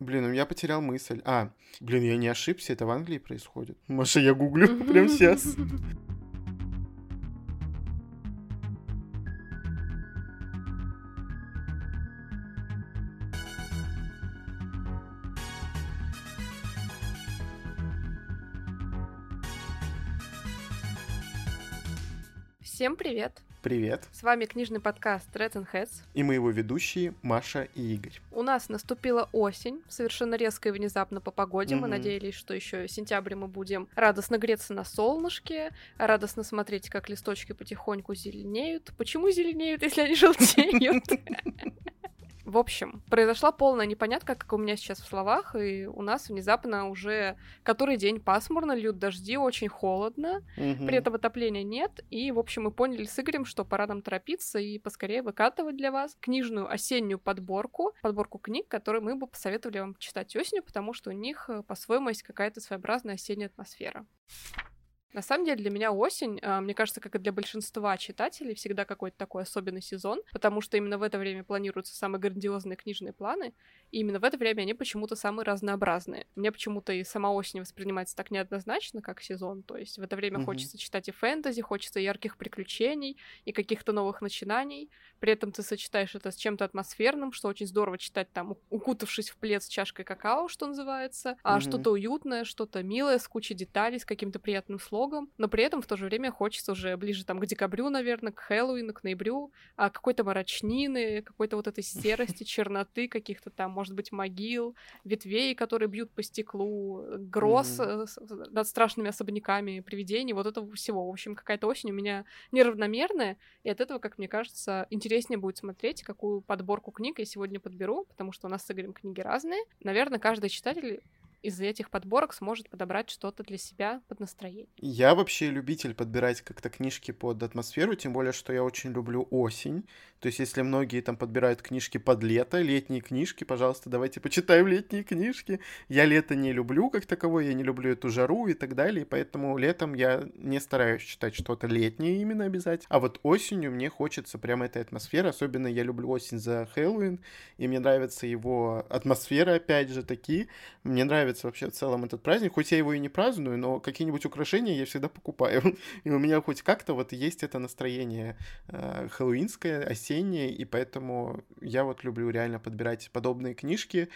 Блин, ну я потерял мысль. А, блин, я не ошибся, это в Англии происходит. Маша, я гуглю прямо сейчас. Всем привет! Привет. С вами книжный подкаст Red and Heads. И мы его ведущие Маша и Игорь. У нас наступила осень, совершенно резко и внезапно по погоде. Mm-hmm. Мы надеялись, что еще в сентябре мы будем радостно греться на солнышке, радостно смотреть, как листочки потихоньку зеленеют. Почему зеленеют, если они желтеют? В общем, произошла полная непонятка, как у меня сейчас в словах, и у нас внезапно уже который день пасмурно, льют дожди, очень холодно, угу. при этом отопления нет, и, в общем, мы поняли с Игорем, что пора нам торопиться и поскорее выкатывать для вас книжную осеннюю подборку, подборку книг, которые мы бы посоветовали вам читать осенью, потому что у них э, по-своему есть какая-то своеобразная осенняя атмосфера. На самом деле для меня осень, а, мне кажется, как и для большинства читателей, всегда какой-то такой особенный сезон, потому что именно в это время планируются самые грандиозные книжные планы, и именно в это время они почему-то самые разнообразные. Мне почему-то и сама осень воспринимается так неоднозначно, как сезон, то есть в это время mm-hmm. хочется читать и фэнтези, хочется ярких приключений, и каких-то новых начинаний, при этом ты сочетаешь это с чем-то атмосферным, что очень здорово читать там, укутавшись в плед с чашкой какао, что называется, а mm-hmm. что-то уютное, что-то милое, с кучей деталей, с каким-то приятным словом, слогом, но при этом в то же время хочется уже ближе там к декабрю, наверное, к Хэллоуину, к ноябрю, а какой-то мрачнины, какой-то вот этой серости, черноты, каких-то там, может быть, могил, ветвей, которые бьют по стеклу, гроз mm-hmm. над страшными особняками, привидений, вот этого всего. В общем, какая-то осень у меня неравномерная, и от этого, как мне кажется, интереснее будет смотреть, какую подборку книг я сегодня подберу, потому что у нас с Игорем книги разные. Наверное, каждый читатель из этих подборок сможет подобрать что-то для себя под настроение. Я вообще любитель подбирать как-то книжки под атмосферу, тем более, что я очень люблю осень. То есть, если многие там подбирают книжки под лето, летние книжки, пожалуйста, давайте почитаем летние книжки. Я лето не люблю как таковое, я не люблю эту жару и так далее, поэтому летом я не стараюсь читать что-то летнее именно обязательно. А вот осенью мне хочется прямо этой атмосферы, особенно я люблю осень за Хэллоуин, и мне нравится его атмосфера, опять же, таки. Мне нравится вообще в целом этот праздник, хоть я его и не праздную, но какие-нибудь украшения я всегда покупаю. И у меня хоть как-то вот есть это настроение э, хэллоуинское, осеннее, и поэтому я вот люблю реально подбирать подобные книжки.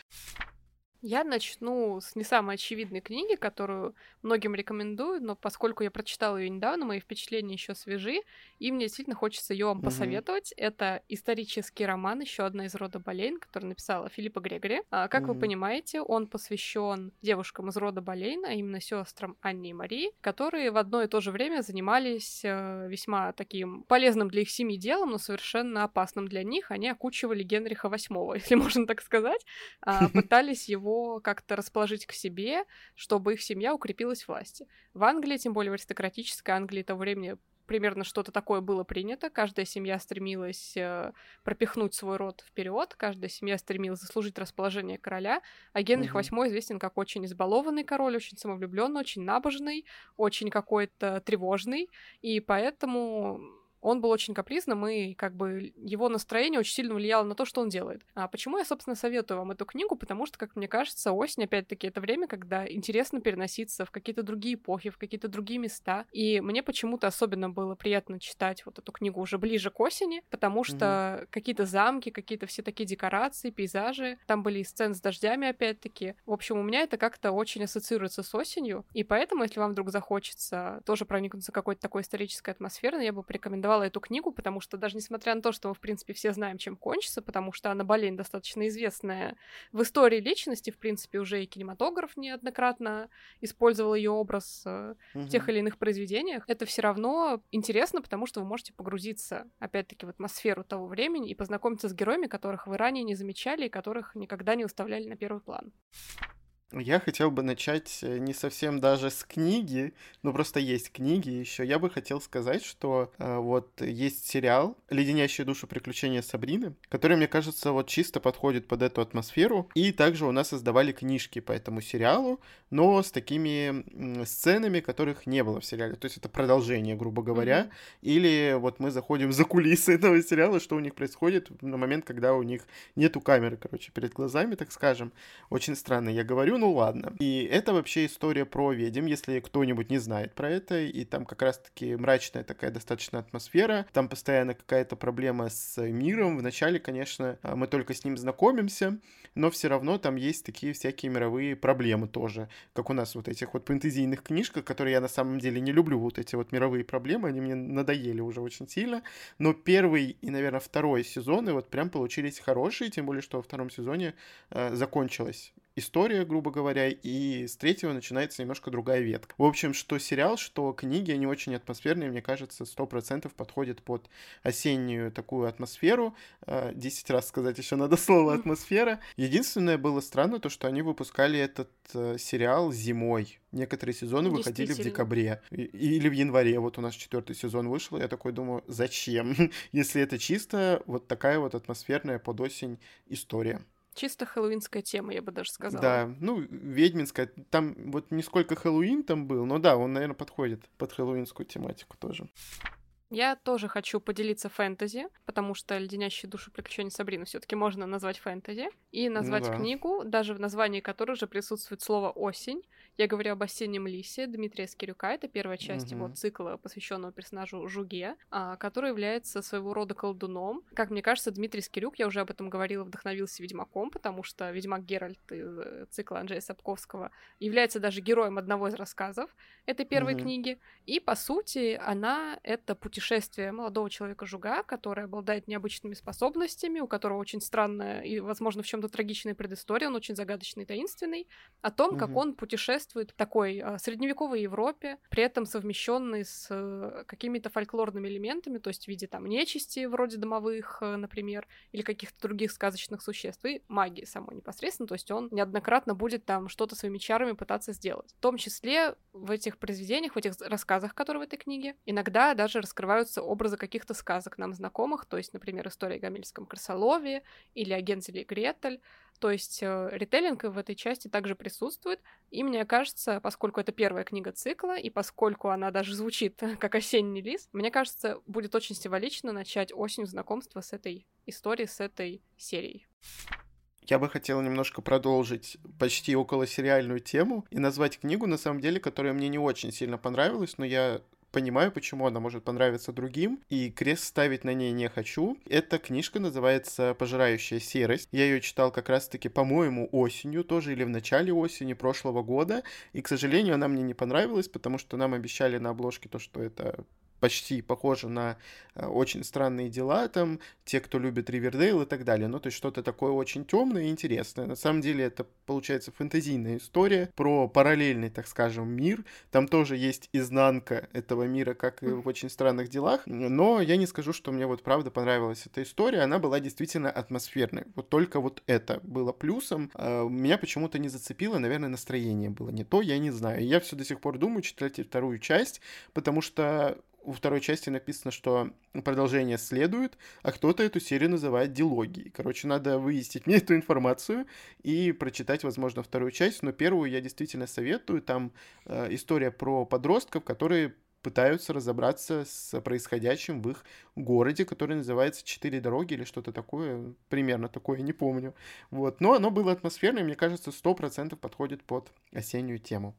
Я начну с не самой очевидной книги, которую многим рекомендую, но поскольку я прочитала ее недавно, мои впечатления еще свежи, и мне действительно хочется ее вам mm-hmm. посоветовать. Это исторический роман, еще одна из рода Болейн, который написала Филиппа Грегори. А, как mm-hmm. вы понимаете, он посвящен девушкам из рода Болейн, а именно сестрам Анне и Марии, которые в одно и то же время занимались э, весьма таким полезным для их семьи делом, но совершенно опасным для них. Они окучивали Генриха VIII, если можно так сказать, а, пытались его его как-то расположить к себе, чтобы их семья укрепилась в власти. В Англии, тем более в аристократической Англии того времени, примерно что-то такое было принято. Каждая семья стремилась э, пропихнуть свой род вперед, каждая семья стремилась заслужить расположение короля. А Генрих VIII угу. известен как очень избалованный король, очень самовлюбленный, очень набожный, очень какой-то тревожный, и поэтому он был очень капризным, и как бы его настроение очень сильно влияло на то, что он делает. А почему я, собственно, советую вам эту книгу? Потому что, как мне кажется, осень, опять-таки, это время, когда интересно переноситься в какие-то другие эпохи, в какие-то другие места. И мне почему-то особенно было приятно читать вот эту книгу уже ближе к осени, потому что mm-hmm. какие-то замки, какие-то все такие декорации, пейзажи, там были и сцены с дождями, опять-таки. В общем, у меня это как-то очень ассоциируется с осенью, и поэтому, если вам вдруг захочется тоже проникнуться какой-то такой исторической атмосферой, я бы порекомендовала рекомендовала эту книгу, потому что даже несмотря на то, что мы, в принципе, все знаем, чем кончится, потому что Анна Болейн достаточно известная в истории личности, в принципе, уже и кинематограф неоднократно использовал ее образ угу. в тех или иных произведениях, это все равно интересно, потому что вы можете погрузиться, опять-таки, в атмосферу того времени и познакомиться с героями, которых вы ранее не замечали и которых никогда не выставляли на первый план. Я хотел бы начать э, не совсем даже с книги, но просто есть книги еще. Я бы хотел сказать, что э, вот есть сериал «Леденящие душу приключения Сабрины», который, мне кажется, вот чисто подходит под эту атмосферу. И также у нас создавали книжки по этому сериалу, но с такими сценами, которых не было в сериале. То есть это продолжение, грубо говоря. Mm-hmm. Или вот мы заходим за кулисы этого сериала, что у них происходит на момент, когда у них нету камеры, короче, перед глазами, так скажем. Очень странно я говорю, ну ладно. И это вообще история про ведьм, если кто-нибудь не знает про это, и там как раз-таки мрачная такая достаточно атмосфера, там постоянно какая-то проблема с миром. Вначале, конечно, мы только с ним знакомимся, но все равно там есть такие всякие мировые проблемы тоже, как у нас вот этих вот фэнтезийных книжках, которые я на самом деле не люблю, вот эти вот мировые проблемы, они мне надоели уже очень сильно, но первый и, наверное, второй сезоны вот прям получились хорошие, тем более, что во втором сезоне э, закончилась история, грубо говоря, и с третьего начинается немножко другая ветка. В общем, что сериал, что книги, они очень атмосферные, мне кажется, сто процентов подходят под осеннюю такую атмосферу. Э, десять раз сказать еще надо слово атмосфера. Единственное было странно то, что они выпускали этот э, сериал зимой. Некоторые сезоны выходили в декабре или в январе. Вот у нас четвертый сезон вышел, я такой думаю, зачем, если это чисто вот такая вот атмосферная под осень история. Чисто хэллоуинская тема, я бы даже сказала. Да, ну, ведьминская. Там вот не сколько Хэллоуин там был, но да, он, наверное, подходит под хэллоуинскую тематику тоже. Я тоже хочу поделиться фэнтези, потому что «Леденящие душу приключения Сабрины» все таки можно назвать фэнтези, и назвать ну, да. книгу, даже в названии которой же присутствует слово «осень», я говорю об «Осеннем лисе» Дмитрия Скирюка. Это первая часть mm-hmm. его цикла, посвященного персонажу Жуге, а, который является своего рода колдуном. Как мне кажется, Дмитрий Скирюк, я уже об этом говорила, вдохновился Ведьмаком, потому что Ведьмак Геральт из э, цикла Анджея Сапковского является даже героем одного из рассказов этой первой mm-hmm. книги. И, по сути, она — это путешествие молодого человека Жуга, который обладает необычными способностями, у которого очень странная и, возможно, в чем то трагичная предыстория, он очень загадочный и таинственный, о том, mm-hmm. как он путешествует в такой а, средневековой Европе, при этом совмещенный с э, какими-то фольклорными элементами, то есть в виде там нечисти, вроде домовых, э, например, или каких-то других сказочных существ, и магии самой непосредственно, то есть он неоднократно будет там что-то своими чарами пытаться сделать. В том числе в этих произведениях, в этих рассказах, которые в этой книге, иногда даже раскрываются образы каких-то сказок нам знакомых, то есть, например, история о Гамельском крысолове или о Гензеле и Гретель, то есть э, ритейлинг в этой части также присутствует. И мне кажется, поскольку это первая книга цикла, и поскольку она даже звучит как осенний лист, мне кажется, будет очень символично начать осень знакомства с этой историей, с этой серией. Я бы хотел немножко продолжить почти около сериальную тему и назвать книгу, на самом деле, которая мне не очень сильно понравилась, но я понимаю, почему она может понравиться другим, и крест ставить на ней не хочу. Эта книжка называется «Пожирающая серость». Я ее читал как раз-таки, по-моему, осенью тоже, или в начале осени прошлого года, и, к сожалению, она мне не понравилась, потому что нам обещали на обложке то, что это почти похоже на э, очень странные дела, там, те, кто любит Ривердейл и так далее. Ну, то есть что-то такое очень темное и интересное. На самом деле это, получается, фэнтезийная история про параллельный, так скажем, мир. Там тоже есть изнанка этого мира, как и в очень странных делах. Но я не скажу, что мне вот правда понравилась эта история. Она была действительно атмосферной. Вот только вот это было плюсом. А, меня почему-то не зацепило, наверное, настроение было не то, я не знаю. Я все до сих пор думаю читать вторую часть, потому что у второй части написано, что продолжение следует, а кто-то эту серию называет дилогией. Короче, надо выяснить мне эту информацию и прочитать, возможно, вторую часть, но первую я действительно советую. Там э, история про подростков, которые пытаются разобраться с происходящим в их городе, который называется «Четыре дороги» или что-то такое, примерно такое, не помню. Вот. Но оно было атмосферное, мне кажется, сто процентов подходит под осеннюю тему.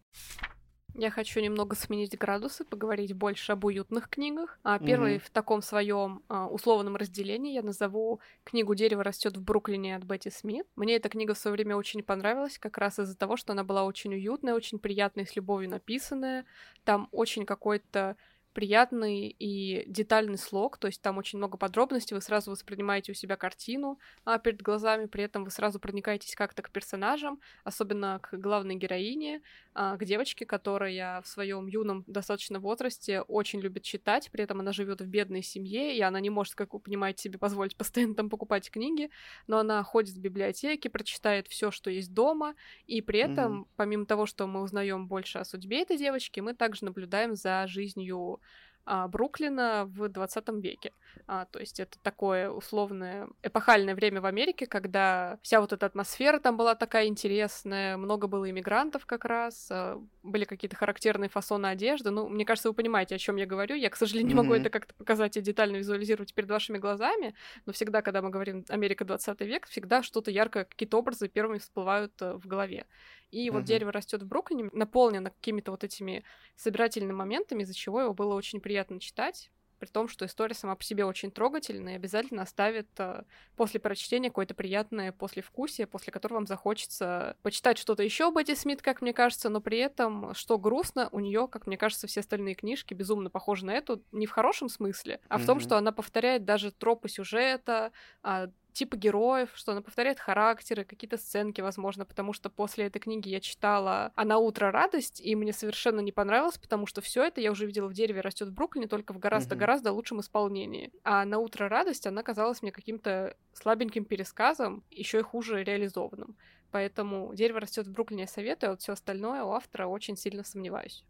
Я хочу немного сменить градусы, поговорить больше об уютных книгах. А первый mm-hmm. в таком своем а, условном разделении я назову книгу «Дерево растет в Бруклине» от Бетти Смит. Мне эта книга в свое время очень понравилась, как раз из-за того, что она была очень уютная, очень приятная, с любовью написанная. Там очень какой-то приятный и детальный слог, то есть там очень много подробностей, вы сразу воспринимаете у себя картину а, перед глазами, при этом вы сразу проникаетесь как-то к персонажам, особенно к главной героине, а, к девочке, которая в своем юном достаточно возрасте очень любит читать, при этом она живет в бедной семье, и она не может, как вы понимаете, себе позволить постоянно там покупать книги, но она ходит в библиотеки, прочитает все, что есть дома, и при этом, mm-hmm. помимо того, что мы узнаем больше о судьбе этой девочки, мы также наблюдаем за жизнью Бруклина в 20 веке. А, то есть это такое условное эпохальное время в Америке, когда вся вот эта атмосфера там была такая интересная, много было иммигрантов как раз, а, были какие-то характерные фасоны одежды. Ну, мне кажется, вы понимаете, о чем я говорю. Я, к сожалению, не могу mm-hmm. это как-то показать и детально визуализировать перед вашими глазами, но всегда, когда мы говорим Америка 20 век, всегда что-то яркое, какие-то образы первыми всплывают э, в голове. И вот uh-huh. дерево растет в Бруклине, наполнено какими-то вот этими собирательными моментами, из-за чего его было очень приятно читать при том, что история сама по себе очень трогательная и обязательно оставит э, после прочтения какое-то приятное послевкусие, после которого вам захочется почитать что-то еще об Эдди Смит, как мне кажется, но при этом, что грустно, у нее, как мне кажется, все остальные книжки безумно похожи на эту, не в хорошем смысле, а в том, что она повторяет даже тропы сюжета, а, типа героев, что она повторяет характеры, какие-то сценки, возможно, потому что после этой книги я читала «А на утро радость», и мне совершенно не понравилось, потому что все это я уже видела в «Дереве растет в Бруклине», только в гораздо-гораздо лучшем исполнении. А «На утро радость» она казалась мне каким-то слабеньким пересказом, еще и хуже реализованным. Поэтому «Дерево растет в Бруклине» я советую, а вот все остальное у автора очень сильно сомневаюсь.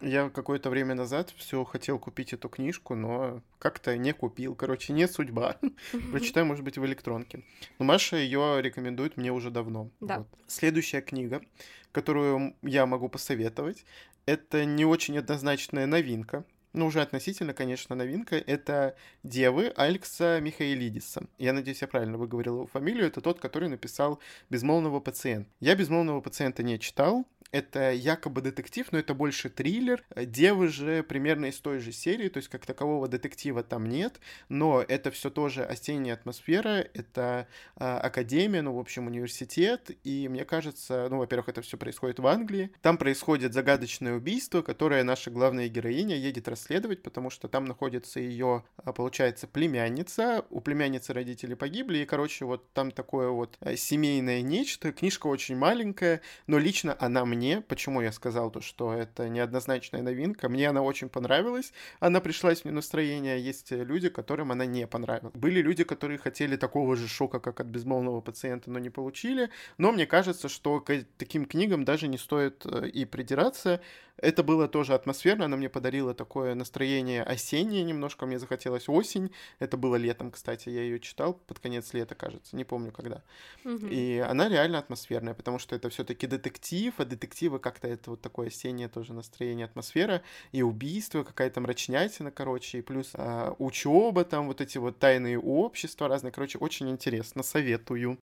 Я какое-то время назад все хотел купить эту книжку, но как-то не купил. Короче, не судьба. Прочитаю, может быть, в электронке. Но Маша ее рекомендует мне уже давно. Да. Вот. Следующая книга, которую я могу посоветовать, это не очень однозначная новинка. Ну, уже относительно, конечно, новинка. Это «Девы» Алекса Михаилидиса. Я надеюсь, я правильно выговорил его фамилию. Это тот, который написал «Безмолвного пациента». Я «Безмолвного пациента» не читал, это якобы детектив, но это больше триллер. Девы же примерно из той же серии, то есть как такового детектива там нет, но это все тоже осенняя атмосфера, это э, академия, ну, в общем, университет, и мне кажется, ну, во-первых, это все происходит в Англии. Там происходит загадочное убийство, которое наша главная героиня едет расследовать, потому что там находится ее, а, получается, племянница. У племянницы родители погибли, и, короче, вот там такое вот э, семейное нечто. Книжка очень маленькая, но лично она мне мне, почему я сказал то, что это неоднозначная новинка, мне она очень понравилась, она пришлась мне настроение, есть люди, которым она не понравилась. Были люди, которые хотели такого же шока, как от безмолвного пациента, но не получили, но мне кажется, что к таким книгам даже не стоит э, и придираться, это было тоже атмосферно, она мне подарила такое настроение осеннее немножко, мне захотелось осень, это было летом, кстати, я ее читал под конец лета, кажется, не помню когда. Угу. И она реально атмосферная, потому что это все-таки детектив, а детективы как-то это вот такое осеннее тоже настроение, атмосфера, и убийство, какая-то мрачнятина, короче, и плюс а, учеба, там вот эти вот тайные общества разные, короче, очень интересно, советую.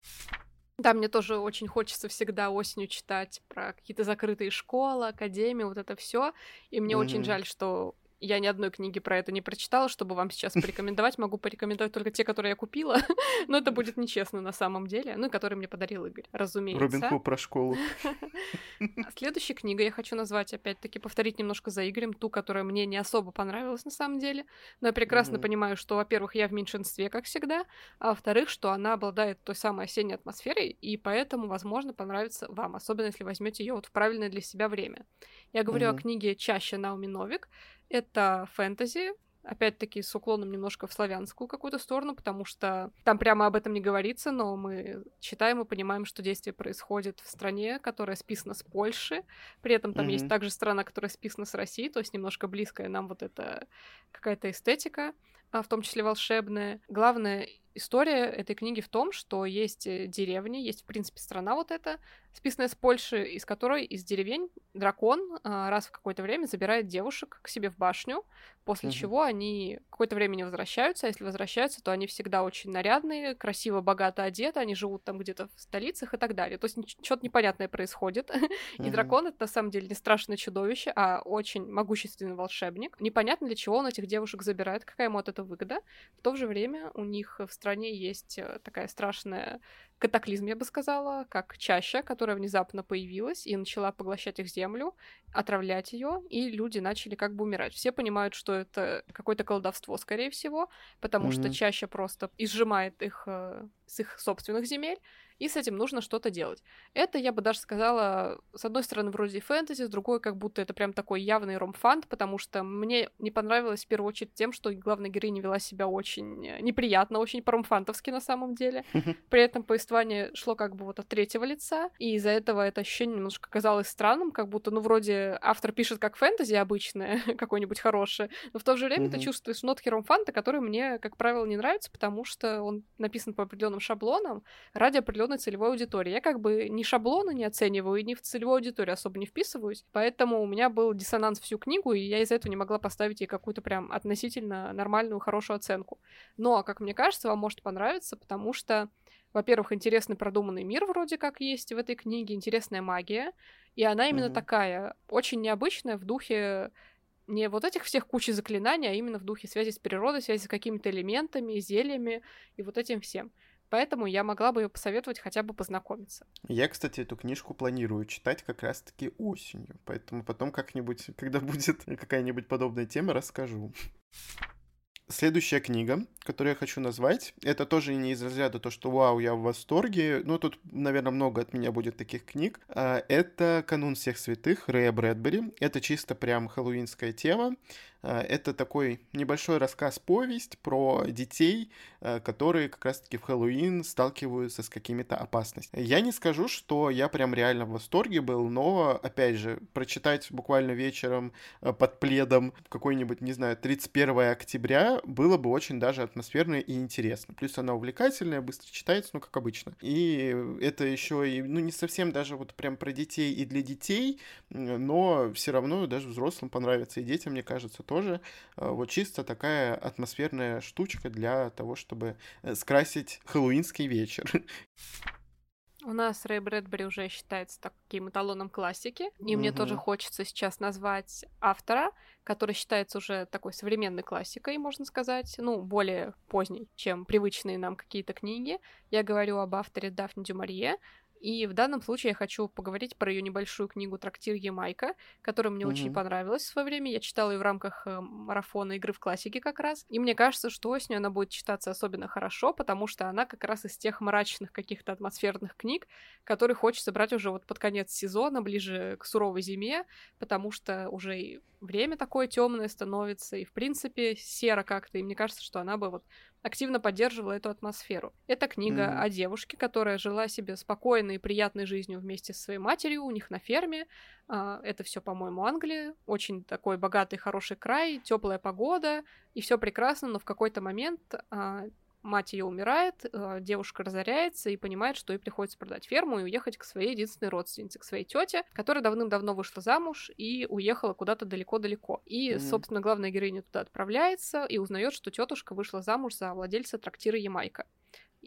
Да, мне тоже очень хочется всегда осенью читать про какие-то закрытые школы, академии, вот это все. И мне mm-hmm. очень жаль, что я ни одной книги про это не прочитала, чтобы вам сейчас порекомендовать. Могу порекомендовать только те, которые я купила, но это будет нечестно на самом деле. Ну и которые мне подарил Игорь, разумеется. Робин Худ про школу. Следующая книга я хочу назвать, опять-таки, повторить немножко за Игорем, ту, которая мне не особо понравилась на самом деле. Но я прекрасно mm-hmm. понимаю, что, во-первых, я в меньшинстве, как всегда, а во-вторых, что она обладает той самой осенней атмосферой, и поэтому, возможно, понравится вам, особенно если возьмете ее вот в правильное для себя время. Я говорю mm-hmm. о книге «Чаще Науми Новик», это фэнтези, опять-таки с уклоном немножко в славянскую какую-то сторону, потому что там прямо об этом не говорится, но мы читаем и понимаем, что действие происходит в стране, которая списана с Польши, при этом там mm-hmm. есть также страна, которая списана с России, то есть немножко близкая нам вот эта какая-то эстетика, в том числе волшебная. Главное история этой книги в том, что есть э, деревни, есть, в принципе, страна вот эта, списанная с Польши, из которой из деревень дракон а, раз в какое-то время забирает девушек к себе в башню, после угу. чего они какое-то время не возвращаются, а если возвращаются, то они всегда очень нарядные, красиво, богато одеты, они живут там где-то в столицах и так далее. То есть что-то непонятное происходит. Угу. И дракон — это на самом деле не страшное чудовище, а очень могущественный волшебник. Непонятно, для чего он этих девушек забирает, какая ему от это выгода. В то же время у них в стране есть э, такая страшная катаклизм, я бы сказала, как чаща, которая внезапно появилась и начала поглощать их землю, отравлять ее, и люди начали как бы умирать. Все понимают, что это какое-то колдовство, скорее всего, потому mm-hmm. что чаща просто изжимает их э, с их собственных земель, и с этим нужно что-то делать. Это, я бы даже сказала, с одной стороны, вроде фэнтези, с другой, как будто это прям такой явный ромфант, потому что мне не понравилось в первую очередь тем, что главная героиня вела себя очень неприятно, очень по-ромфантовски на самом деле. При этом повествование шло как бы вот от третьего лица, и из-за этого это ощущение немножко казалось странным, как будто, ну, вроде автор пишет как фэнтези обычное, какое-нибудь хорошее, но в то же время ты чувствуешь нотки ромфанта, которые мне, как правило, не нравятся, потому что он написан по определенным шаблонам ради определенного определенной целевой аудитории. Я как бы ни шаблоны не оцениваю, и ни в целевую аудиторию особо не вписываюсь, поэтому у меня был диссонанс всю книгу, и я из-за этого не могла поставить ей какую-то прям относительно нормальную, хорошую оценку. Но, как мне кажется, вам может понравиться, потому что во-первых, интересный продуманный мир вроде как есть в этой книге, интересная магия, и она именно mm-hmm. такая, очень необычная в духе не вот этих всех кучи заклинаний, а именно в духе связи с природой, связи с какими-то элементами, зельями и вот этим всем. Поэтому я могла бы ее посоветовать хотя бы познакомиться. Я, кстати, эту книжку планирую читать как раз-таки осенью. Поэтому потом как-нибудь, когда будет какая-нибудь подобная тема, расскажу. Следующая книга, которую я хочу назвать, это тоже не из разряда то, что вау, я в восторге, но тут, наверное, много от меня будет таких книг. А, это «Канун всех святых» Рэя Брэдбери. Это чисто прям хэллоуинская тема. А, это такой небольшой рассказ-повесть про детей, а, которые как раз-таки в Хэллоуин сталкиваются с какими-то опасностями. Я не скажу, что я прям реально в восторге был, но, опять же, прочитать буквально вечером а, под пледом какой-нибудь, не знаю, 31 октября было бы очень даже атмосферно и интересно. Плюс она увлекательная, быстро читается, ну, как обычно. И это еще и, ну, не совсем даже вот прям про детей и для детей, но все равно даже взрослым понравится, и детям, мне кажется, тоже тоже э, вот чисто такая атмосферная штучка для того, чтобы э, скрасить хэллоуинский вечер. У нас Рэй Брэдбери уже считается таким эталоном классики, и угу. мне тоже хочется сейчас назвать автора, который считается уже такой современной классикой, можно сказать, ну, более поздней, чем привычные нам какие-то книги. Я говорю об авторе Дафне Дюмарье, и в данном случае я хочу поговорить про ее небольшую книгу «Трактир Ямайка», которая мне mm-hmm. очень понравилась в свое время. Я читала ее в рамках э, марафона игры в классике как раз. И мне кажется, что осенью она будет читаться особенно хорошо, потому что она как раз из тех мрачных каких-то атмосферных книг, которые хочется брать уже вот под конец сезона, ближе к суровой зиме, потому что уже и время такое темное становится, и в принципе серо как-то, и мне кажется, что она бы вот активно поддерживала эту атмосферу. Это книга mm-hmm. о девушке, которая жила себе спокойной и приятной жизнью вместе со своей матерью у них на ферме. А, это все, по-моему, Англия. Очень такой богатый, хороший край, теплая погода, и все прекрасно, но в какой-то момент а, мать ее умирает, э, девушка разоряется и понимает, что ей приходится продать ферму и уехать к своей единственной родственнице, к своей тете, которая давным-давно вышла замуж и уехала куда-то далеко-далеко. И, mm-hmm. собственно, главная героиня туда отправляется и узнает, что тетушка вышла замуж за владельца трактира Ямайка.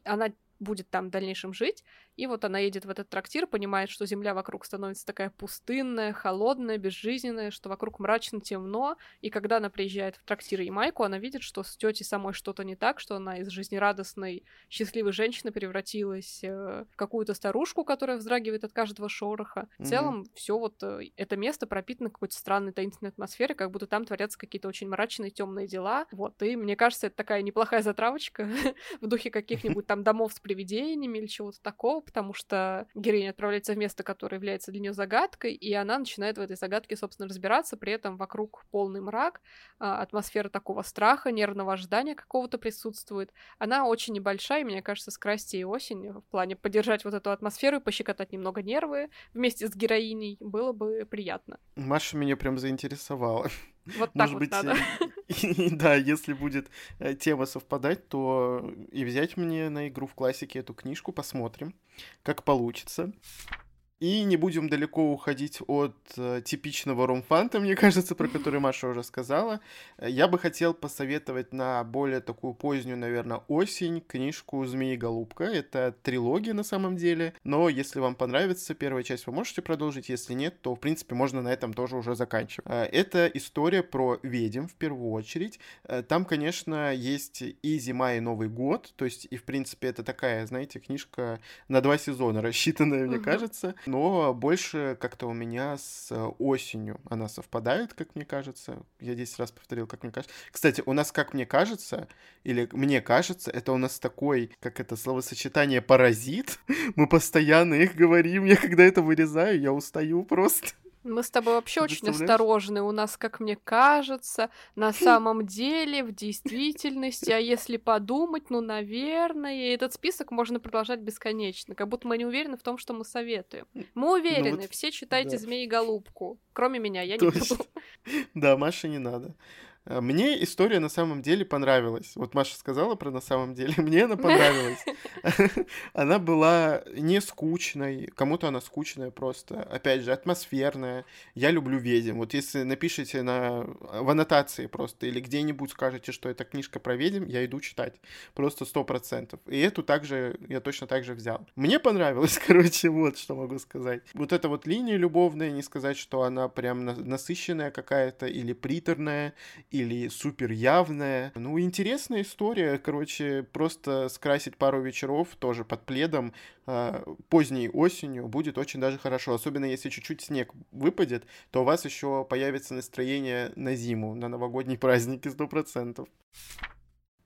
Она будет там в дальнейшем жить. И вот она едет в этот трактир, понимает, что земля вокруг становится такая пустынная, холодная, безжизненная, что вокруг мрачно, темно. И когда она приезжает в трактир Ямайку, она видит, что с тетей самой что-то не так, что она из жизнерадостной, счастливой женщины превратилась э, в какую-то старушку, которая вздрагивает от каждого шороха. Mm-hmm. В целом, все вот э, это место пропитано какой-то странной таинственной атмосферой, как будто там творятся какие-то очень мрачные, темные дела. Вот, и мне кажется, это такая неплохая затравочка в духе каких-нибудь там домов с привидениями или чего-то такого, потому что героиня отправляется в место, которое является для нее загадкой, и она начинает в этой загадке, собственно, разбираться, при этом вокруг полный мрак, а, атмосфера такого страха, нервного ожидания какого-то присутствует. Она очень небольшая, и, мне кажется, скрасти и осень в плане поддержать вот эту атмосферу и пощекотать немного нервы вместе с героиней было бы приятно. Маша меня прям заинтересовала. Вот так Может вот быть, надо. Да, если будет э, тема совпадать, то и взять мне на игру в классике эту книжку, посмотрим, как получится. И не будем далеко уходить от э, типичного ромфанта, мне кажется, про который Маша уже сказала. Я бы хотел посоветовать на более такую позднюю, наверное, осень книжку «Змеи голубка». Это трилогия на самом деле, но если вам понравится первая часть, вы можете продолжить. Если нет, то, в принципе, можно на этом тоже уже заканчивать. Э, это история про ведьм в первую очередь. Э, там, конечно, есть и зима, и Новый год. То есть, и, в принципе, это такая, знаете, книжка на два сезона рассчитанная, мне кажется но больше как-то у меня с осенью она совпадает, как мне кажется. Я 10 раз повторил, как мне кажется. Кстати, у нас, как мне кажется, или мне кажется, это у нас такой, как это словосочетание, паразит. Мы постоянно их говорим. Я когда это вырезаю, я устаю просто. Мы с тобой вообще очень осторожны. У нас, как мне кажется, на самом деле, в действительности, а если подумать, ну, наверное, и этот список можно продолжать бесконечно, как будто мы не уверены в том, что мы советуем. Мы ну уверены, ну, вот, все читайте да. «Змеи голубку», кроме меня, я не буду. Да, Маша не надо. Э, мне история на самом деле понравилась. Вот Маша сказала про на самом деле, мне она понравилась. Она была не скучной, кому-то она скучная просто. Опять же, атмосферная. Я люблю ведьм. Вот если напишите на, в аннотации просто или где-нибудь скажете, что это книжка про ведьм, я иду читать. Просто сто процентов. И эту также, я точно так же взял. Мне понравилось, короче, вот что могу сказать. Вот эта вот линия любовная, не сказать, что она прям насыщенная какая-то или приторная, или супер явная. Ну, интересная история, короче, просто скрасить пару вечеров тоже под пледом э, поздней осенью будет очень даже хорошо. Особенно если чуть-чуть снег выпадет, то у вас еще появится настроение на зиму, на новогодние праздники, сто процентов.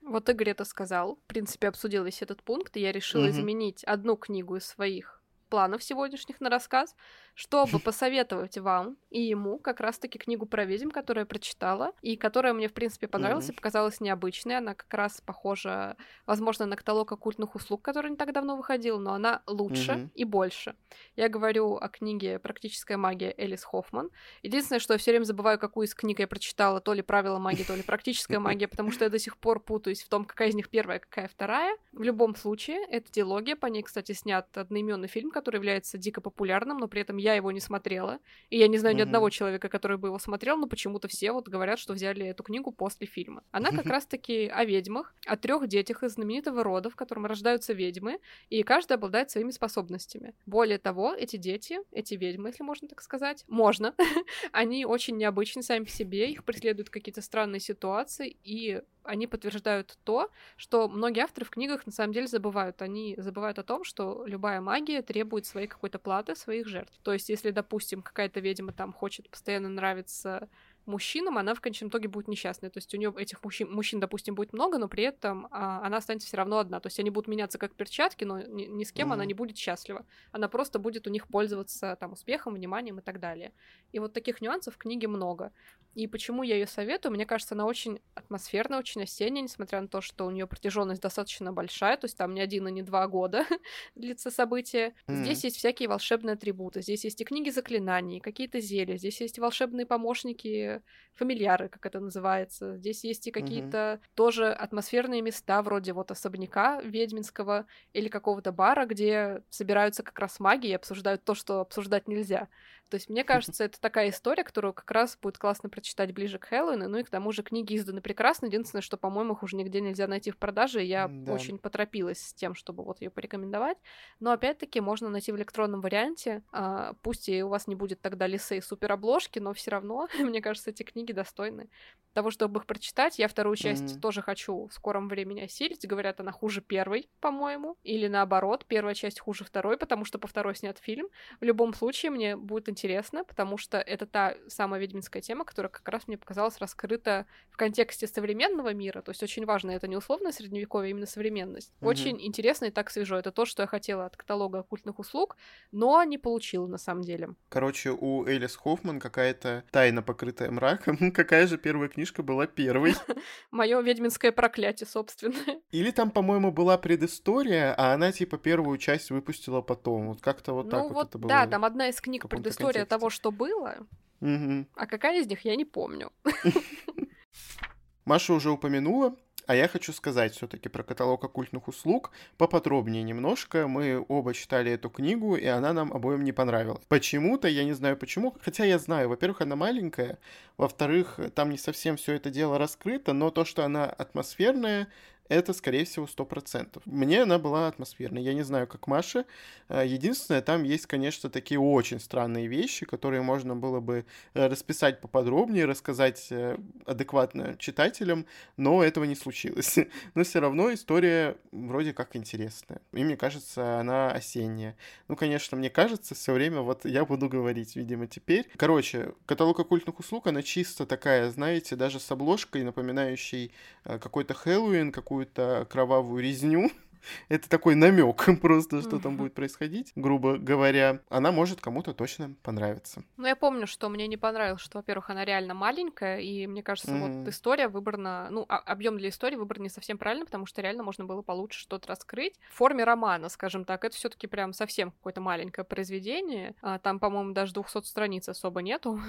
Вот Игорь это сказал. В принципе, обсудил весь этот пункт, и я решила mm-hmm. изменить одну книгу из своих планов сегодняшних на рассказ чтобы посоветовать вам и ему как раз-таки книгу про ведьм, которую я прочитала, и которая мне, в принципе, понравилась mm-hmm. и показалась необычной. Она как раз похожа, возможно, на каталог оккультных услуг, который не так давно выходил, но она лучше mm-hmm. и больше. Я говорю о книге «Практическая магия» Элис Хоффман. Единственное, что я все время забываю, какую из книг я прочитала, то ли «Правила магии», то ли «Практическая магия», потому что я до сих пор путаюсь в том, какая из них первая, какая вторая. В любом случае, это диалогия, по ней, кстати, снят одноименный фильм, который является дико популярным, но при этом я его не смотрела. И я не знаю mm-hmm. ни одного человека, который бы его смотрел, но почему-то все вот говорят, что взяли эту книгу после фильма. Она как раз-таки о ведьмах, о трех детях из знаменитого рода, в котором рождаются ведьмы, и каждый обладает своими способностями. Более того, эти дети, эти ведьмы, если можно так сказать, можно, они очень необычны сами по себе, их преследуют какие-то странные ситуации, и они подтверждают то, что многие авторы в книгах на самом деле забывают. Они забывают о том, что любая магия требует своей какой-то платы, своих жертв. То есть, если, допустим, какая-то ведьма там хочет постоянно нравиться мужчинам, она в конечном итоге будет несчастной. То есть у нее этих мужчин, мужчин, допустим, будет много, но при этом а, она останется все равно одна. То есть они будут меняться как перчатки, но ни, ни с кем mm-hmm. она не будет счастлива. Она просто будет у них пользоваться там успехом, вниманием и так далее. И вот таких нюансов в книге много. И почему я ее советую? Мне кажется, она очень атмосферная, очень осенняя, несмотря на то, что у нее протяженность достаточно большая, то есть там не один и не два года длится событие. Mm-hmm. Здесь есть всякие волшебные атрибуты, здесь есть и книги заклинаний, какие-то зелья, здесь есть волшебные помощники фамильяры, как это называется. Здесь есть и какие-то mm-hmm. тоже атмосферные места, вроде вот особняка ведьминского или какого-то бара, где собираются как раз маги и обсуждают то, что обсуждать нельзя. То есть, мне кажется, это такая история, которую как раз будет классно прочитать ближе к Хэллоуину, ну и к тому же книги изданы прекрасно. Единственное, что, по-моему, их уже нигде нельзя найти в продаже, я да. очень поторопилась с тем, чтобы вот ее порекомендовать. Но, опять-таки, можно найти в электронном варианте. А, пусть и у вас не будет тогда лисы и суперобложки, но все равно, мне кажется, эти книги достойны того, чтобы их прочитать. Я вторую часть mm-hmm. тоже хочу в скором времени осилить. Говорят, она хуже первой, по-моему. Или наоборот, первая часть хуже второй, потому что по второй снят фильм. В любом случае, мне будет интересно, потому что это та самая ведьминская тема, которая как раз мне показалась раскрыта в контексте современного мира. То есть очень важно, это не условное средневековье, а именно современность. Mm-hmm. Очень интересно и так свежо. Это то, что я хотела от каталога оккультных услуг, но не получила на самом деле. Короче, у Элис Хоффман какая-то тайна, покрытая мраком. Какая же первая книжка была первой. Мое ведьминское проклятие, собственно. Или там, по-моему, была предыстория, а она типа первую часть выпустила потом. Вот как-то вот ну, так вот, вот это было. Да, там одна из книг предыстория того, что было. Угу. А какая из них, я не помню. Маша уже упомянула А я хочу сказать все-таки про каталог оккультных услуг поподробнее немножко. Мы оба читали эту книгу, и она нам обоим не понравилась. Почему-то, я не знаю почему, хотя я знаю, во-первых, она маленькая, во-вторых, там не совсем все это дело раскрыто, но то, что она атмосферная, это, скорее всего, 100%. Мне она была атмосферной. Я не знаю, как Маша. Единственное, там есть, конечно, такие очень странные вещи, которые можно было бы э, расписать поподробнее, рассказать э, адекватно читателям, но этого не случилось. Но все равно история вроде как интересная. И мне кажется, она осенняя. Ну, конечно, мне кажется, все время вот я буду говорить, видимо, теперь. Короче, каталог оккультных услуг, она чисто такая, знаете, даже с обложкой, напоминающей э, какой-то Хэллоуин, какую какую-то кровавую резню, это такой намек просто, что там будет происходить, грубо говоря. Она может кому-то точно понравиться. Ну, я помню, что мне не понравилось, что, во-первых, она реально маленькая, и мне кажется, вот история выбрана, ну, а, объем для истории выбран не совсем правильно, потому что реально можно было получше что-то раскрыть. В форме романа, скажем так, это все-таки прям совсем какое-то маленькое произведение. А, там, по-моему, даже 200 страниц особо нету.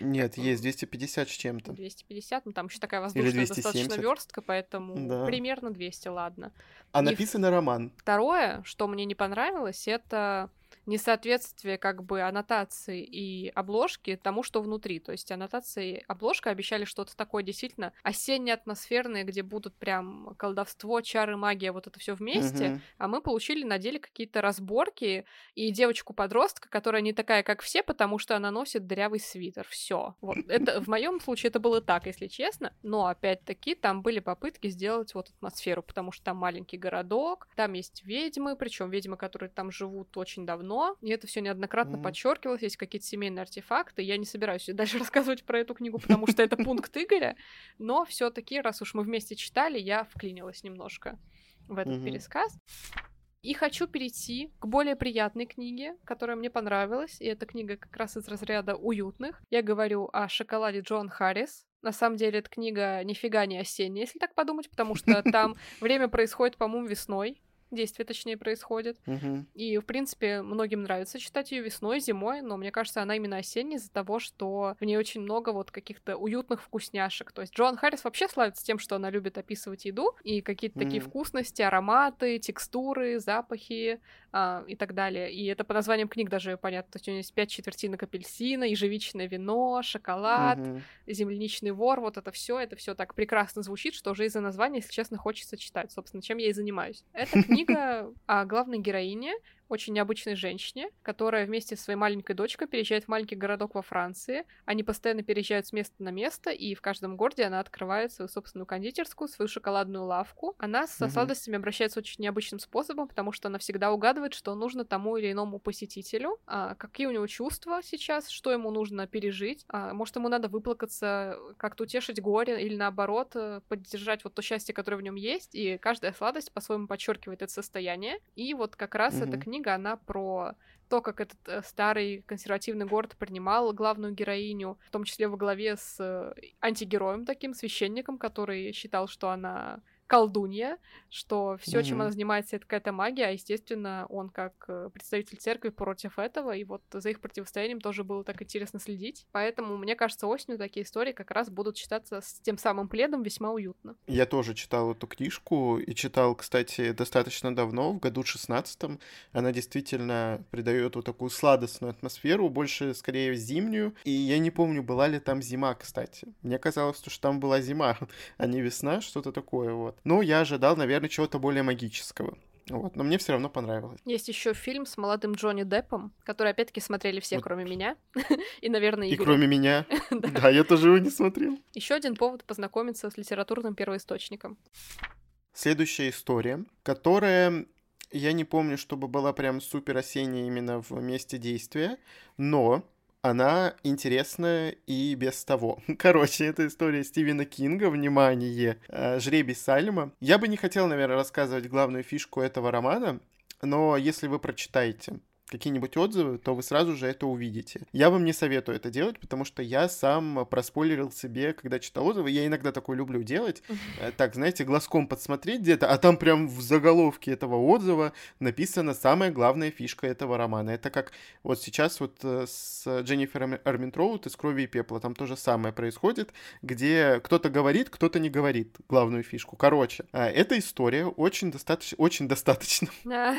Нет, есть 250 с чем-то. 250, ну там еще такая воздушная достаточно верстка, поэтому примерно 200, ладно. А и написан роман. Второе, что мне не понравилось, это несоответствие как бы аннотации и обложки тому, что внутри. То есть аннотация и обложка обещали что-то такое действительно осенне-атмосферное, где будут прям колдовство, чары, магия, вот это все вместе, mm-hmm. а мы получили на деле какие-то разборки и девочку-подростка, которая не такая, как все, потому что она носит дырявый свитер. Все. Вот. Это в моем случае это было так, если честно. Но опять-таки там были попытки сделать вот атмосферу, потому что там маленький городок, там есть ведьмы, причем ведьмы, которые там живут очень давно, и это все неоднократно mm-hmm. подчеркивалось, есть какие-то семейные артефакты. Я не собираюсь дальше рассказывать про эту книгу, потому что это пункт Игоря, но все-таки, раз уж мы вместе читали, я вклинилась немножко в этот mm-hmm. пересказ. И хочу перейти к более приятной книге, которая мне понравилась, и эта книга как раз из разряда уютных. Я говорю о шоколаде Джон Харрис. На самом деле, эта книга нифига не осенняя, если так подумать, потому что там время происходит, по-моему, весной действие, точнее, происходит. Угу. И, в принципе, многим нравится читать ее весной, зимой, но мне кажется, она именно осенняя из-за того, что в ней очень много вот каких-то уютных вкусняшек. То есть Джоан Харрис вообще славится тем, что она любит описывать еду и какие-то mm такие вкусности, ароматы, текстуры, запахи а, и так далее. И это по названиям книг даже понятно. То есть у нее есть пять четвертинок апельсина, ежевичное вино, шоколад, mm земляничный вор, вот это все, это все так прекрасно звучит, что уже из-за названия, если честно, хочется читать. Собственно, чем я и занимаюсь. Это книга книга о главной героине, очень необычной женщине, которая вместе со своей маленькой дочкой переезжает в маленький городок во Франции. Они постоянно переезжают с места на место, и в каждом городе она открывает свою собственную кондитерскую, свою шоколадную лавку. Она со mm сладостями обращается очень необычным способом, потому что она всегда угадывает, что нужно тому или иному посетителю, а, какие у него чувства сейчас, что ему нужно пережить. А, может, ему надо выплакаться, как-то утешить горе, или наоборот, э, поддержать вот то счастье, которое в нем есть. И каждая сладость по-своему подчеркивает это состояние. И вот как раз mm эта книга книга, она про то, как этот э, старый консервативный город принимал главную героиню, в том числе во главе с э, антигероем таким, священником, который считал, что она колдунья, что все, mm-hmm. чем она занимается, это какая-то магия, а, естественно, он как э, представитель церкви против этого, и вот за их противостоянием тоже было так интересно следить. Поэтому, мне кажется, осенью такие истории как раз будут читаться с тем самым пледом весьма уютно. Я тоже читал эту книжку, и читал, кстати, достаточно давно, в году 16 Она действительно придает вот такую сладостную атмосферу, больше, скорее, зимнюю. И я не помню, была ли там зима, кстати. Мне казалось, что там была зима, а не весна, что-то такое вот. Ну, я ожидал, наверное, чего-то более магического. Вот, но мне все равно понравилось. Есть еще фильм с молодым Джонни Деппом, который опять-таки смотрели все, вот. кроме меня. И, наверное, Игорь. И кроме меня. да. я тоже его не смотрел. Еще один повод познакомиться с литературным первоисточником. Следующая история, которая я не помню, чтобы была прям супер осенняя именно в месте действия, но она интересная и без того. Короче, это история Стивена Кинга, внимание, э, «Жребий Сальма». Я бы не хотел, наверное, рассказывать главную фишку этого романа, но если вы прочитаете какие-нибудь отзывы, то вы сразу же это увидите. Я вам не советую это делать, потому что я сам проспойлерил себе, когда читал отзывы. Я иногда такое люблю делать. Э, так, знаете, глазком подсмотреть где-то, а там прям в заголовке этого отзыва написана самая главная фишка этого романа. Это как вот сейчас вот э, с Дженнифер Арминтроуд из «Крови и пепла». Там то же самое происходит, где кто-то говорит, кто-то не говорит главную фишку. Короче, э, эта история очень достаточно, очень достаточно,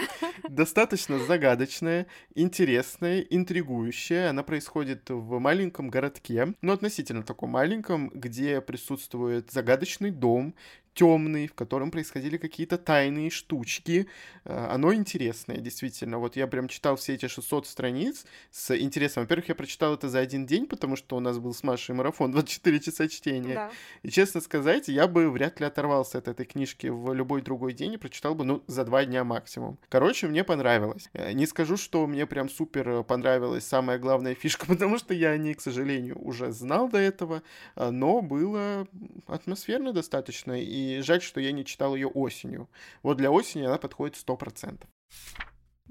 достаточно загадочная, интересная, интригующая. Она происходит в маленьком городке, но относительно таком маленьком, где присутствует загадочный дом, темный, в котором происходили какие-то тайные штучки. Э, оно интересное, действительно. Вот я прям читал все эти 600 страниц с интересом. Во-первых, я прочитал это за один день, потому что у нас был с Машей марафон 24 часа чтения. Да. И, честно сказать, я бы вряд ли оторвался от этой книжки в любой другой день и прочитал бы, ну, за два дня максимум. Короче, мне понравилось. Э, не скажу, что мне прям супер понравилась самая главная фишка, потому что я о ней, к сожалению, уже знал до этого, э, но было атмосферно достаточно, и и жаль, что я не читал ее осенью. Вот для осени она подходит сто процентов.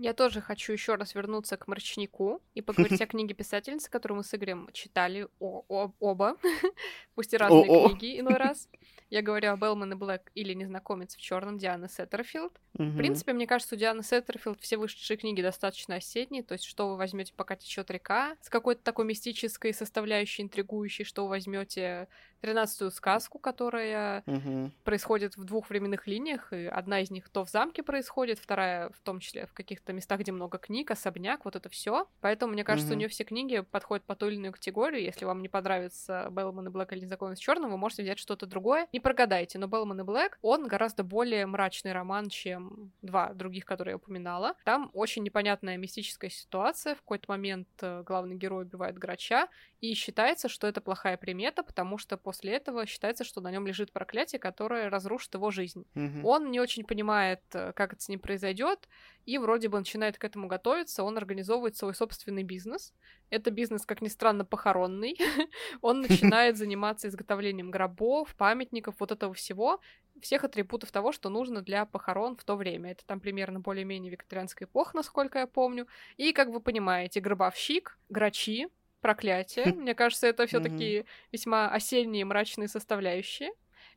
Я тоже хочу еще раз вернуться к мрачняку и поговорить о книге писательницы, которую мы с Игорем читали о, о, оба, пусть и разные о, книги иной раз. Я говорю об Беллман и Блэк или Незнакомец в черном Дианы Сеттерфилд. Угу. В принципе, мне кажется, у Дианы Сеттерфилд все вышедшие книги достаточно осенние, то есть что вы возьмете, пока течет река, с какой-то такой мистической составляющей, интригующей, что вы возьмете тринадцатую сказку, которая угу. происходит в двух временных линиях, и одна из них то в замке происходит, вторая в том числе в каких-то местах, где много книг, особняк, вот это все. Поэтому мне кажется, угу. у нее все книги подходят по той или иной категории. Если вам не понравится Беллман и Блэк или Незнакомец в черном, вы можете взять что-то другое. Не прогадайте, но Беллман и Блэк, он гораздо более мрачный роман, чем два других, которые я упоминала. Там очень непонятная мистическая ситуация. В какой-то момент э, главный герой убивает грача, и считается, что это плохая примета, потому что после этого считается, что на нем лежит проклятие, которое разрушит его жизнь. Mm-hmm. Он не очень понимает, э, как это с ним произойдет, и вроде бы начинает к этому готовиться. Он организовывает свой собственный бизнес. Это бизнес, как ни странно, похоронный. он начинает заниматься изготовлением гробов, памятников, вот этого всего, всех атрибутов того, что нужно для похорон в то время. Это там примерно более-менее викторианская эпоха, насколько я помню. И, как вы понимаете, гробовщик, грачи, проклятие. Мне кажется, это все-таки весьма осенние мрачные составляющие.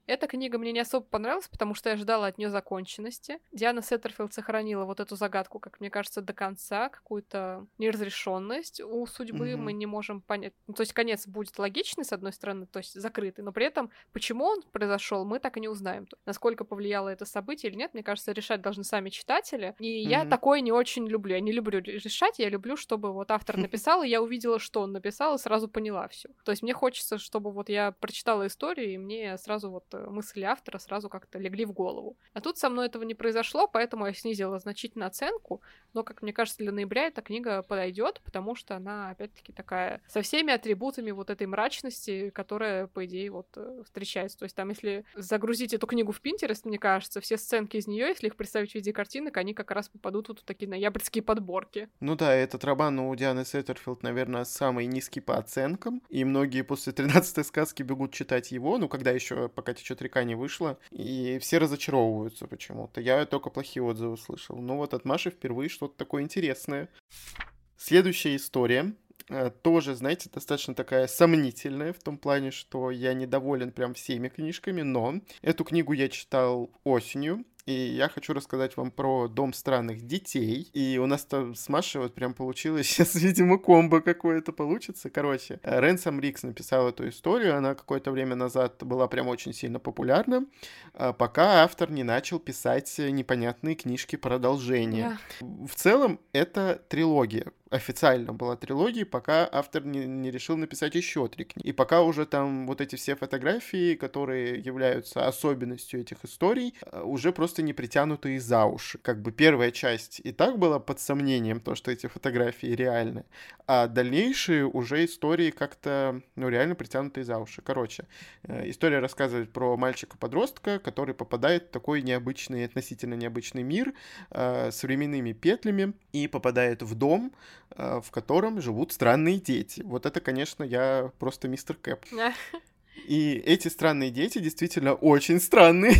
Эта книга мне не особо понравилась, потому что я ждала от нее законченности. Диана Сеттерфилд сохранила вот эту загадку, как мне кажется, до конца, какую-то неразрешенность у судьбы. Mm-hmm. Мы не можем понять. Ну, то есть конец будет логичный, с одной стороны, то есть закрытый, но при этом, почему он произошел, мы так и не узнаем. Насколько повлияло это событие или нет, мне кажется, решать должны сами читатели. И mm-hmm. я такое не очень люблю. Я не люблю решать, я люблю, чтобы вот автор написал, и я увидела, что он написал, и сразу поняла все. То есть мне хочется, чтобы вот я прочитала историю, и мне сразу вот мысли автора сразу как-то легли в голову. А тут со мной этого не произошло, поэтому я снизила значительно оценку, но, как мне кажется, для ноября эта книга подойдет, потому что она, опять-таки, такая со всеми атрибутами вот этой мрачности, которая, по идее, вот э, встречается. То есть там, если загрузить эту книгу в Pinterest, мне кажется, все сценки из нее, если их представить в виде картинок, они как раз попадут вот в такие ноябрьские подборки. Ну да, этот роман у Дианы Сеттерфилд, наверное, самый низкий по оценкам, и многие после 13 сказки бегут читать его, ну, когда еще пока река не вышла, и все разочаровываются почему-то. Я только плохие отзывы слышал. Ну вот от Маши впервые что-то такое интересное. Следующая история тоже, знаете, достаточно такая сомнительная в том плане, что я недоволен прям всеми книжками, но эту книгу я читал осенью, и я хочу рассказать вам про Дом странных детей. И у нас там с Машей вот прям получилось сейчас, видимо, комбо какое-то получится. Короче, Ренсом Рикс написал эту историю. Она какое-то время назад была прям очень сильно популярна, а пока автор не начал писать непонятные книжки продолжения. Yeah. В целом, это трилогия официально была трилогия, пока автор не, не решил написать еще три книги. И пока уже там вот эти все фотографии, которые являются особенностью этих историй, э, уже просто не притянутые за уши. Как бы первая часть и так была под сомнением, то, что эти фотографии реальны, а дальнейшие уже истории как-то, ну, реально притянутые за уши. Короче, э, история рассказывает про мальчика-подростка, который попадает в такой необычный, относительно необычный мир э, с временными петлями и попадает в дом, в котором живут странные дети. Вот это, конечно, я просто мистер Кэп. И эти странные дети действительно очень странные.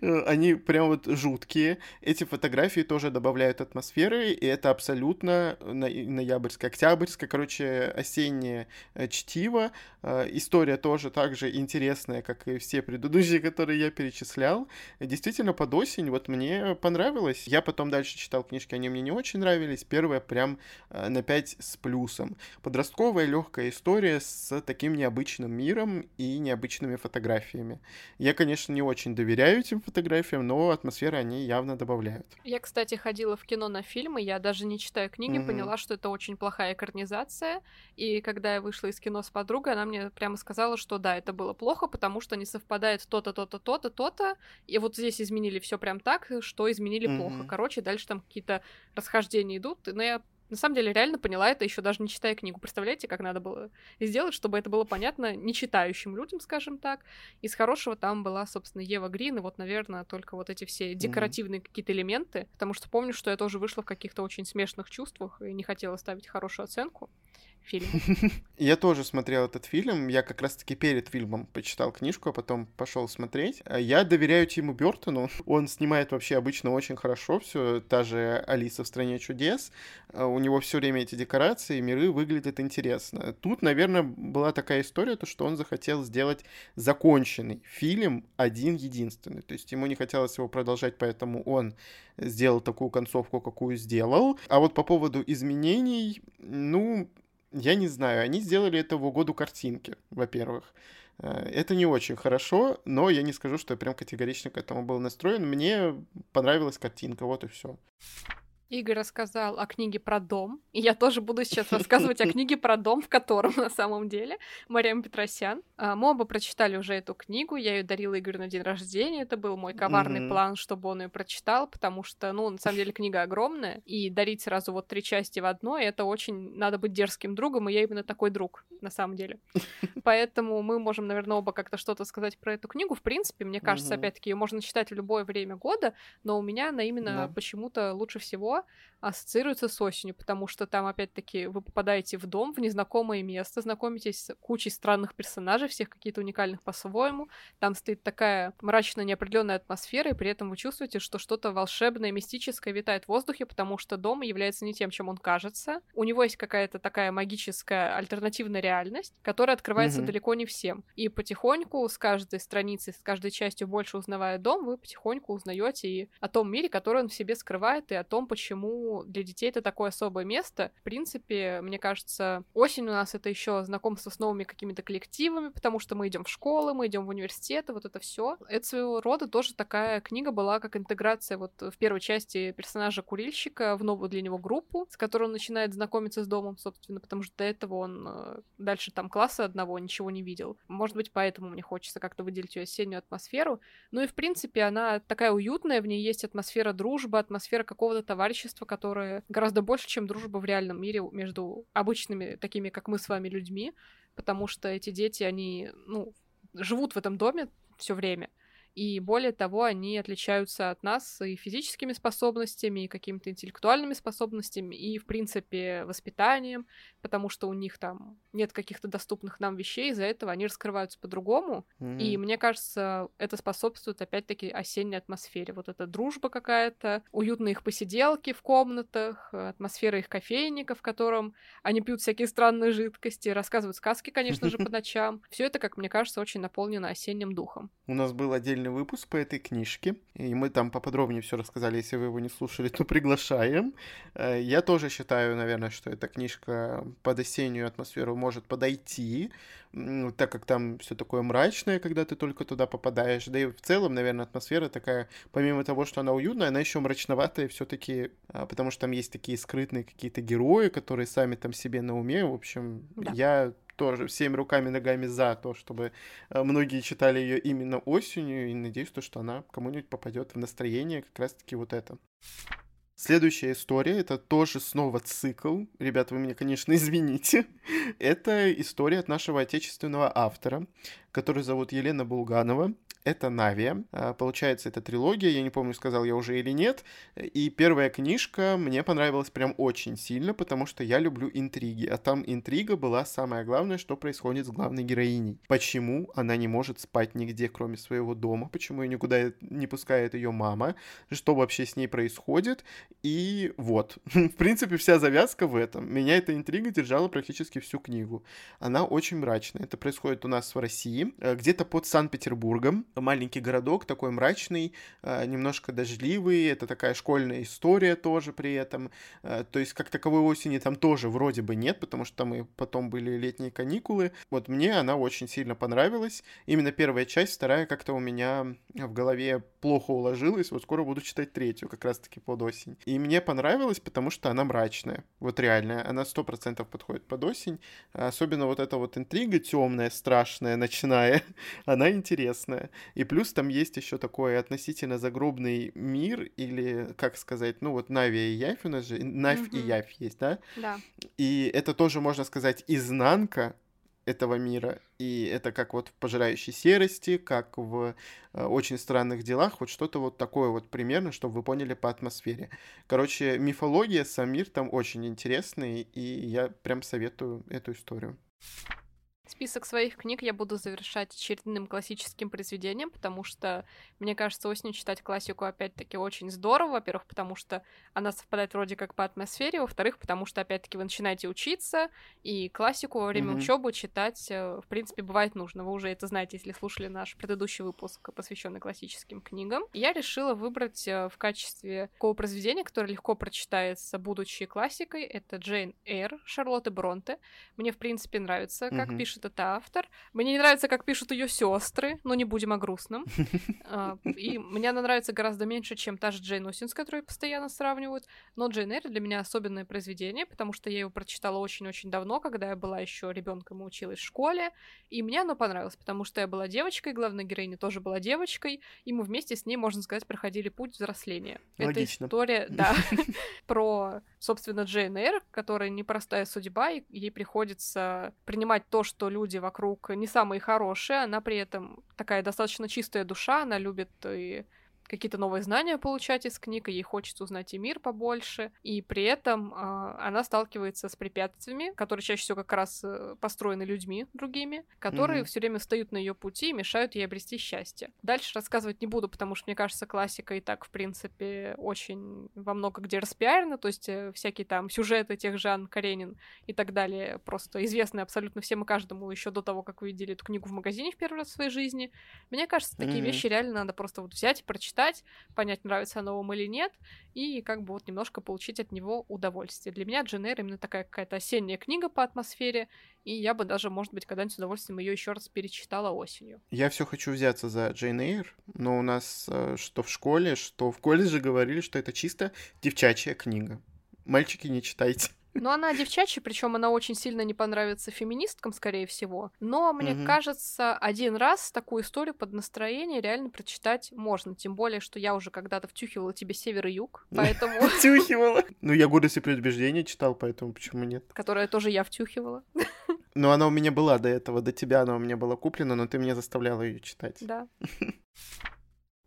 Э, они прям вот жуткие. Эти фотографии тоже добавляют атмосферы, и это абсолютно ноябрьское, октябрьское, короче, осеннее э, чтиво. Э, история тоже так же интересная, как и все предыдущие, которые я перечислял. Действительно, под осень вот мне понравилось. Я потом дальше читал книжки, они мне не очень нравились. Первая прям на 5 с плюсом. Подростковая легкая история с таким необычным миром и необычными фотографиями. Я, конечно, не очень доверяю этим фотографиям, но атмосферы они явно добавляют. Я, кстати, ходила в кино на фильмы, я даже не читая книги, mm-hmm. поняла, что это очень плохая экранизация. И когда я вышла из кино с подругой, она мне прямо сказала, что да, это было плохо, потому что не совпадает то-то, то-то, то-то, то-то. И вот здесь изменили все прям так, что изменили mm-hmm. плохо. Короче, дальше там какие-то расхождения идут. Но я на самом деле реально поняла это еще даже не читая книгу. Представляете, как надо было сделать, чтобы это было понятно не читающим людям, скажем так. Из хорошего там была, собственно, Ева Грин, и вот, наверное, только вот эти все декоративные mm-hmm. какие-то элементы, потому что помню, что я тоже вышла в каких-то очень смешных чувствах и не хотела ставить хорошую оценку фильм. Я тоже смотрел этот фильм. Я как раз-таки перед фильмом почитал книжку, а потом пошел смотреть. Я доверяю Тиму Бертону. Он снимает вообще обычно очень хорошо все. Та же Алиса в стране чудес. У него все время эти декорации, миры выглядят интересно. Тут, наверное, была такая история, то, что он захотел сделать законченный фильм один единственный. То есть ему не хотелось его продолжать, поэтому он сделал такую концовку, какую сделал. А вот по поводу изменений, ну, я не знаю, они сделали это в угоду картинки, во-первых. Э, это не очень хорошо, но я не скажу, что я прям категорично к этому был настроен. Мне понравилась картинка, вот и все. Игорь рассказал о книге про дом, и я тоже буду сейчас рассказывать о книге про дом, в котором на самом деле Мария Петросян. А, мы оба прочитали уже эту книгу, я ее дарила Игорю на день рождения, это был мой коварный mm-hmm. план, чтобы он ее прочитал, потому что, ну, на самом деле книга огромная, и дарить сразу вот три части в одной, это очень надо быть дерзким другом, и я именно такой друг, на самом деле. Поэтому мы можем, наверное, оба как-то что-то сказать про эту книгу. В принципе, мне кажется, mm-hmm. опять-таки, ее можно читать в любое время года, но у меня она именно yeah. почему-то лучше всего ассоциируется с осенью, потому что там, опять-таки, вы попадаете в дом, в незнакомое место, знакомитесь с кучей странных персонажей, всех какие-то уникальных по-своему. Там стоит такая мрачная, неопределенная атмосфера, и при этом вы чувствуете, что что-то волшебное, мистическое витает в воздухе, потому что дом является не тем, чем он кажется. У него есть какая-то такая магическая альтернативная реальность, которая открывается mm-hmm. далеко не всем. И потихоньку с каждой страницей, с каждой частью больше узнавая дом, вы потихоньку узнаете и о том мире, который он в себе скрывает, и о том, почему почему для детей это такое особое место. В принципе, мне кажется, осень у нас это еще знакомство с новыми какими-то коллективами, потому что мы идем в школы, мы идем в университеты, вот это все. Это своего рода тоже такая книга была, как интеграция вот в первой части персонажа курильщика в новую для него группу, с которой он начинает знакомиться с домом, собственно, потому что до этого он э, дальше там класса одного ничего не видел. Может быть, поэтому мне хочется как-то выделить ее осеннюю атмосферу. Ну и, в принципе, она такая уютная, в ней есть атмосфера дружбы, атмосфера какого-то товарища товарищество, которое гораздо больше, чем дружба в реальном мире между обычными, такими, как мы с вами, людьми, потому что эти дети, они, ну, живут в этом доме все время. И более того, они отличаются от нас и физическими способностями, и какими-то интеллектуальными способностями, и, в принципе, воспитанием, потому что у них там нет каких-то доступных нам вещей, из-за этого они раскрываются по-другому. Mm-hmm. И мне кажется, это способствует, опять-таки, осенней атмосфере. Вот эта дружба какая-то, уютные их посиделки в комнатах, атмосфера их кофейника, в котором они пьют всякие странные жидкости, рассказывают сказки, конечно же, по ночам. Все это, как мне кажется, очень наполнено осенним духом. У нас был отдельный отдельный выпуск по этой книжке, и мы там поподробнее все рассказали, если вы его не слушали, то приглашаем. Э, я тоже считаю, наверное, что эта книжка под осеннюю атмосферу может подойти, так как там все такое мрачное, когда ты только туда попадаешь. Да и в целом, наверное, атмосфера такая, помимо того, что она уютная, она еще мрачноватая все-таки, а, потому что там есть такие скрытные какие-то герои, которые сами там себе на уме. В общем, да. я тоже всеми руками ногами за то, чтобы э, многие читали ее именно осенью, и надеюсь, то, что она кому-нибудь попадет в настроение как раз-таки вот это. Следующая история, это тоже снова цикл. Ребята, вы меня, конечно, извините. это история от нашего отечественного автора, который зовут Елена Булганова. Это Навия. А, получается, это трилогия, я не помню, сказал я уже или нет. И первая книжка мне понравилась прям очень сильно, потому что я люблю интриги. А там интрига была самое главное, что происходит с главной героиней. Почему она не может спать нигде, кроме своего дома? Почему ее никуда не пускает ее мама? Что вообще с ней происходит? И вот. В принципе, вся завязка в этом. Меня эта интрига держала практически всю книгу. Она очень мрачная. Это происходит у нас в России, э, где-то под Санкт-Петербургом. Маленький городок, такой мрачный, э, немножко дождливый. Это такая школьная история тоже при этом. Э, то есть, как таковой осени там тоже вроде бы нет, потому что там и потом были летние каникулы. Вот мне она очень сильно понравилась. Именно первая часть, вторая как-то у меня в голове плохо уложилась. Вот скоро буду читать третью, как раз-таки под осень. И мне понравилось, потому что она мрачная. Вот реально, она сто процентов подходит под осень. Особенно вот эта вот интрига темная, страшная, ночная, она интересная. И плюс там есть еще такой относительно загробный мир, или, как сказать, ну вот Нави и Явь у нас же, Навь mm-hmm. и Явь есть, да? Да. И это тоже, можно сказать, изнанка этого мира. И это как вот в «Пожирающей серости», как в э, «Очень странных делах», вот что-то вот такое вот примерно, чтобы вы поняли по атмосфере. Короче, мифология, сам мир там очень интересный, и я прям советую эту историю. Список своих книг я буду завершать очередным классическим произведением, потому что, мне кажется, осенью читать классику опять-таки очень здорово. Во-первых, потому что она совпадает вроде как по атмосфере, во-вторых, потому что, опять-таки, вы начинаете учиться, и классику во время mm-hmm. учебы читать, э, в принципе, бывает нужно. Вы уже это знаете, если слушали наш предыдущий выпуск, посвященный классическим книгам. Я решила выбрать э, в качестве такого произведения, которое легко прочитается, будучи классикой, это Джейн Эйр Шарлотты Бронте. Мне, в принципе, нравится, как mm-hmm. пишет пишет этот автор. Мне не нравится, как пишут ее сестры, но не будем о грустном. А, и мне она нравится гораздо меньше, чем та же Джейн Остин, с которой постоянно сравнивают. Но Джейн Эйр для меня особенное произведение, потому что я его прочитала очень-очень давно, когда я была еще ребенком и училась в школе. И мне оно понравилось, потому что я была девочкой, главная героиня тоже была девочкой, и мы вместе с ней, можно сказать, проходили путь взросления. Логично. Это история, да, про, собственно, Джейн Эйр, которая непростая судьба, и ей приходится принимать то, что что люди вокруг не самые хорошие, она при этом такая достаточно чистая душа, она любит и какие-то новые знания получать из книг, и ей хочется узнать и мир побольше, и при этом э, она сталкивается с препятствиями, которые чаще всего как раз э, построены людьми другими, которые mm-hmm. все время встают на ее пути и мешают ей обрести счастье. Дальше рассказывать не буду, потому что, мне кажется, классика и так, в принципе, очень во много где распиарена, то есть э, всякие там сюжеты тех же Анн Каренин и так далее просто известны абсолютно всем и каждому еще до того, как вы видели эту книгу в магазине в первый раз в своей жизни. Мне кажется, такие mm-hmm. вещи реально надо просто вот взять и прочитать прочитать, понять, нравится оно вам или нет, и как бы вот немножко получить от него удовольствие. Для меня Джен Эйр именно такая какая-то осенняя книга по атмосфере, и я бы даже, может быть, когда-нибудь с удовольствием ее еще раз перечитала осенью. Я все хочу взяться за Джейн Эйр, но у нас э, что в школе, что в колледже говорили, что это чисто девчачья книга. Мальчики, не читайте. Ну, она девчачья, причем она очень сильно не понравится феминисткам, скорее всего. Но мне угу. кажется, один раз такую историю под настроение реально прочитать можно. Тем более, что я уже когда-то втюхивала тебе север и юг, поэтому... Втюхивала? Ну, я «Гордость и предубеждение» читал, поэтому почему нет? Которая тоже я втюхивала. Ну, она у меня была до этого, до тебя она у меня была куплена, но ты меня заставляла ее читать. Да.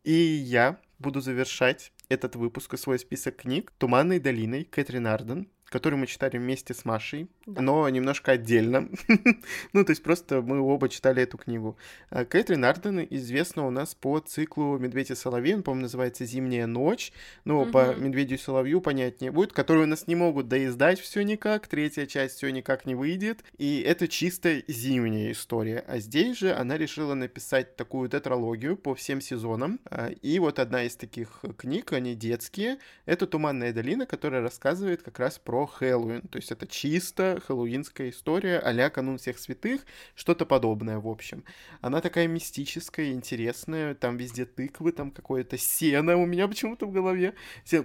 И я буду завершать этот выпуск и свой список книг «Туманной долиной» Кэтрин Арден который мы читали вместе с Машей, да. но немножко отдельно. ну, то есть просто мы оба читали эту книгу. А, Кэтрин Арден известна у нас по циклу «Медведь и соловей», он, по-моему, называется «Зимняя ночь», ну, угу. по «Медведю и соловью» понятнее будет, который у нас не могут доиздать все никак, третья часть все никак не выйдет, и это чисто зимняя история. А здесь же она решила написать такую тетралогию по всем сезонам, а, и вот одна из таких книг, они детские, это «Туманная долина», которая рассказывает как раз про про Хэллоуин. То есть это чисто хэллоуинская история а канун всех святых, что-то подобное, в общем. Она такая мистическая, интересная, там везде тыквы, там какое-то сено у меня почему-то в голове,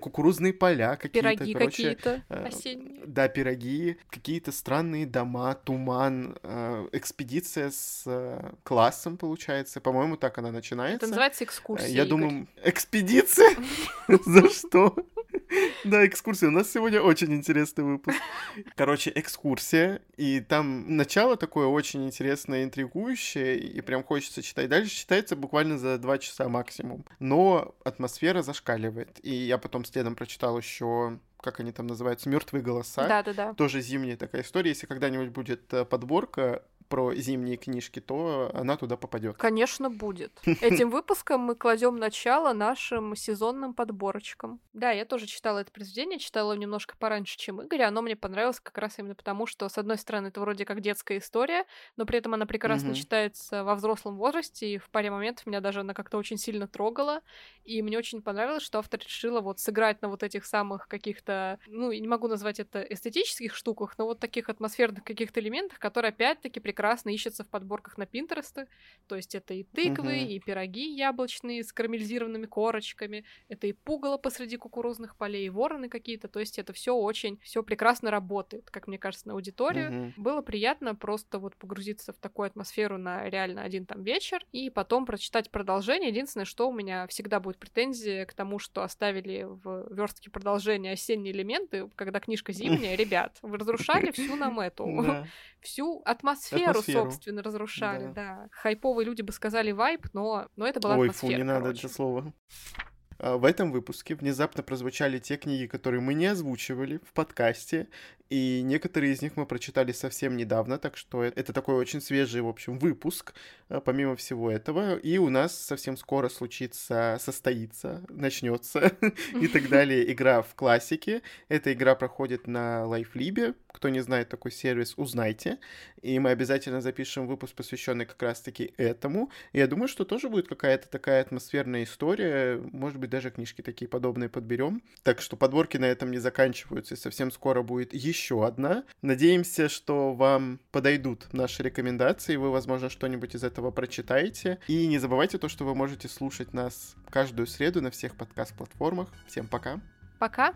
кукурузные поля какие-то. Пироги какие-то э, осенние. Да, пироги, какие-то странные дома, туман, э, экспедиция с э, классом, получается. По-моему, так она начинается. Это называется экскурсия, Я Игорь. думаю, экспедиция? За что? Да, экскурсия. У нас сегодня очень интересный выпуск. Короче, экскурсия. И там начало такое очень интересное, интригующее. И прям хочется читать. Дальше читается буквально за два часа максимум. Но атмосфера зашкаливает. И я потом следом прочитал еще как они там называются, мертвые голоса. Да, да, да. Тоже зимняя такая история. Если когда-нибудь будет э, подборка про зимние книжки, то она туда попадет. Конечно, будет. Этим выпуском мы кладем начало нашим сезонным подборочкам. Да, я тоже читала это произведение, читала его немножко пораньше, чем Игорь, оно мне понравилось как раз именно потому, что, с одной стороны, это вроде как детская история, но при этом она прекрасно mm-hmm. читается во взрослом возрасте, и в паре моментов меня даже она как-то очень сильно трогала, и мне очень понравилось, что автор решила вот сыграть на вот этих самых каких-то, ну, не могу назвать это эстетических штуках, но вот таких атмосферных каких-то элементах, которые опять-таки прекрасно ищется в подборках на Пинтересте. То есть это и тыквы, угу. и пироги яблочные с карамелизированными корочками, это и пугало посреди кукурузных полей, и вороны какие-то. То есть это все очень, все прекрасно работает, как мне кажется, на аудиторию. Угу. Было приятно просто вот погрузиться в такую атмосферу на реально один там вечер и потом прочитать продолжение. Единственное, что у меня всегда будет претензия к тому, что оставили в верстке продолжения осенние элементы, когда книжка зимняя. Ребят, вы разрушали всю нам эту, всю атмосферу, атмосферу, собственно, разрушали, да. да. Хайповые люди бы сказали вайп, но, но это была Ой, атмосфера. Ой, фу, не надо это слово. А, в этом выпуске внезапно прозвучали те книги, которые мы не озвучивали в подкасте, и некоторые из них мы прочитали совсем недавно, так что это такой очень свежий, в общем, выпуск, а, помимо всего этого. И у нас совсем скоро случится, состоится, начнется и так далее игра в классике. Эта игра проходит на LifeLib. Кто не знает такой сервис, узнайте. И мы обязательно запишем выпуск, посвященный как раз-таки этому. И я думаю, что тоже будет какая-то такая атмосферная история. Может быть, даже книжки такие подобные подберем. Так что подборки на этом не заканчиваются. И совсем скоро будет еще еще одна. Надеемся, что вам подойдут наши рекомендации, вы, возможно, что-нибудь из этого прочитаете. И не забывайте то, что вы можете слушать нас каждую среду на всех подкаст-платформах. Всем пока. Пока.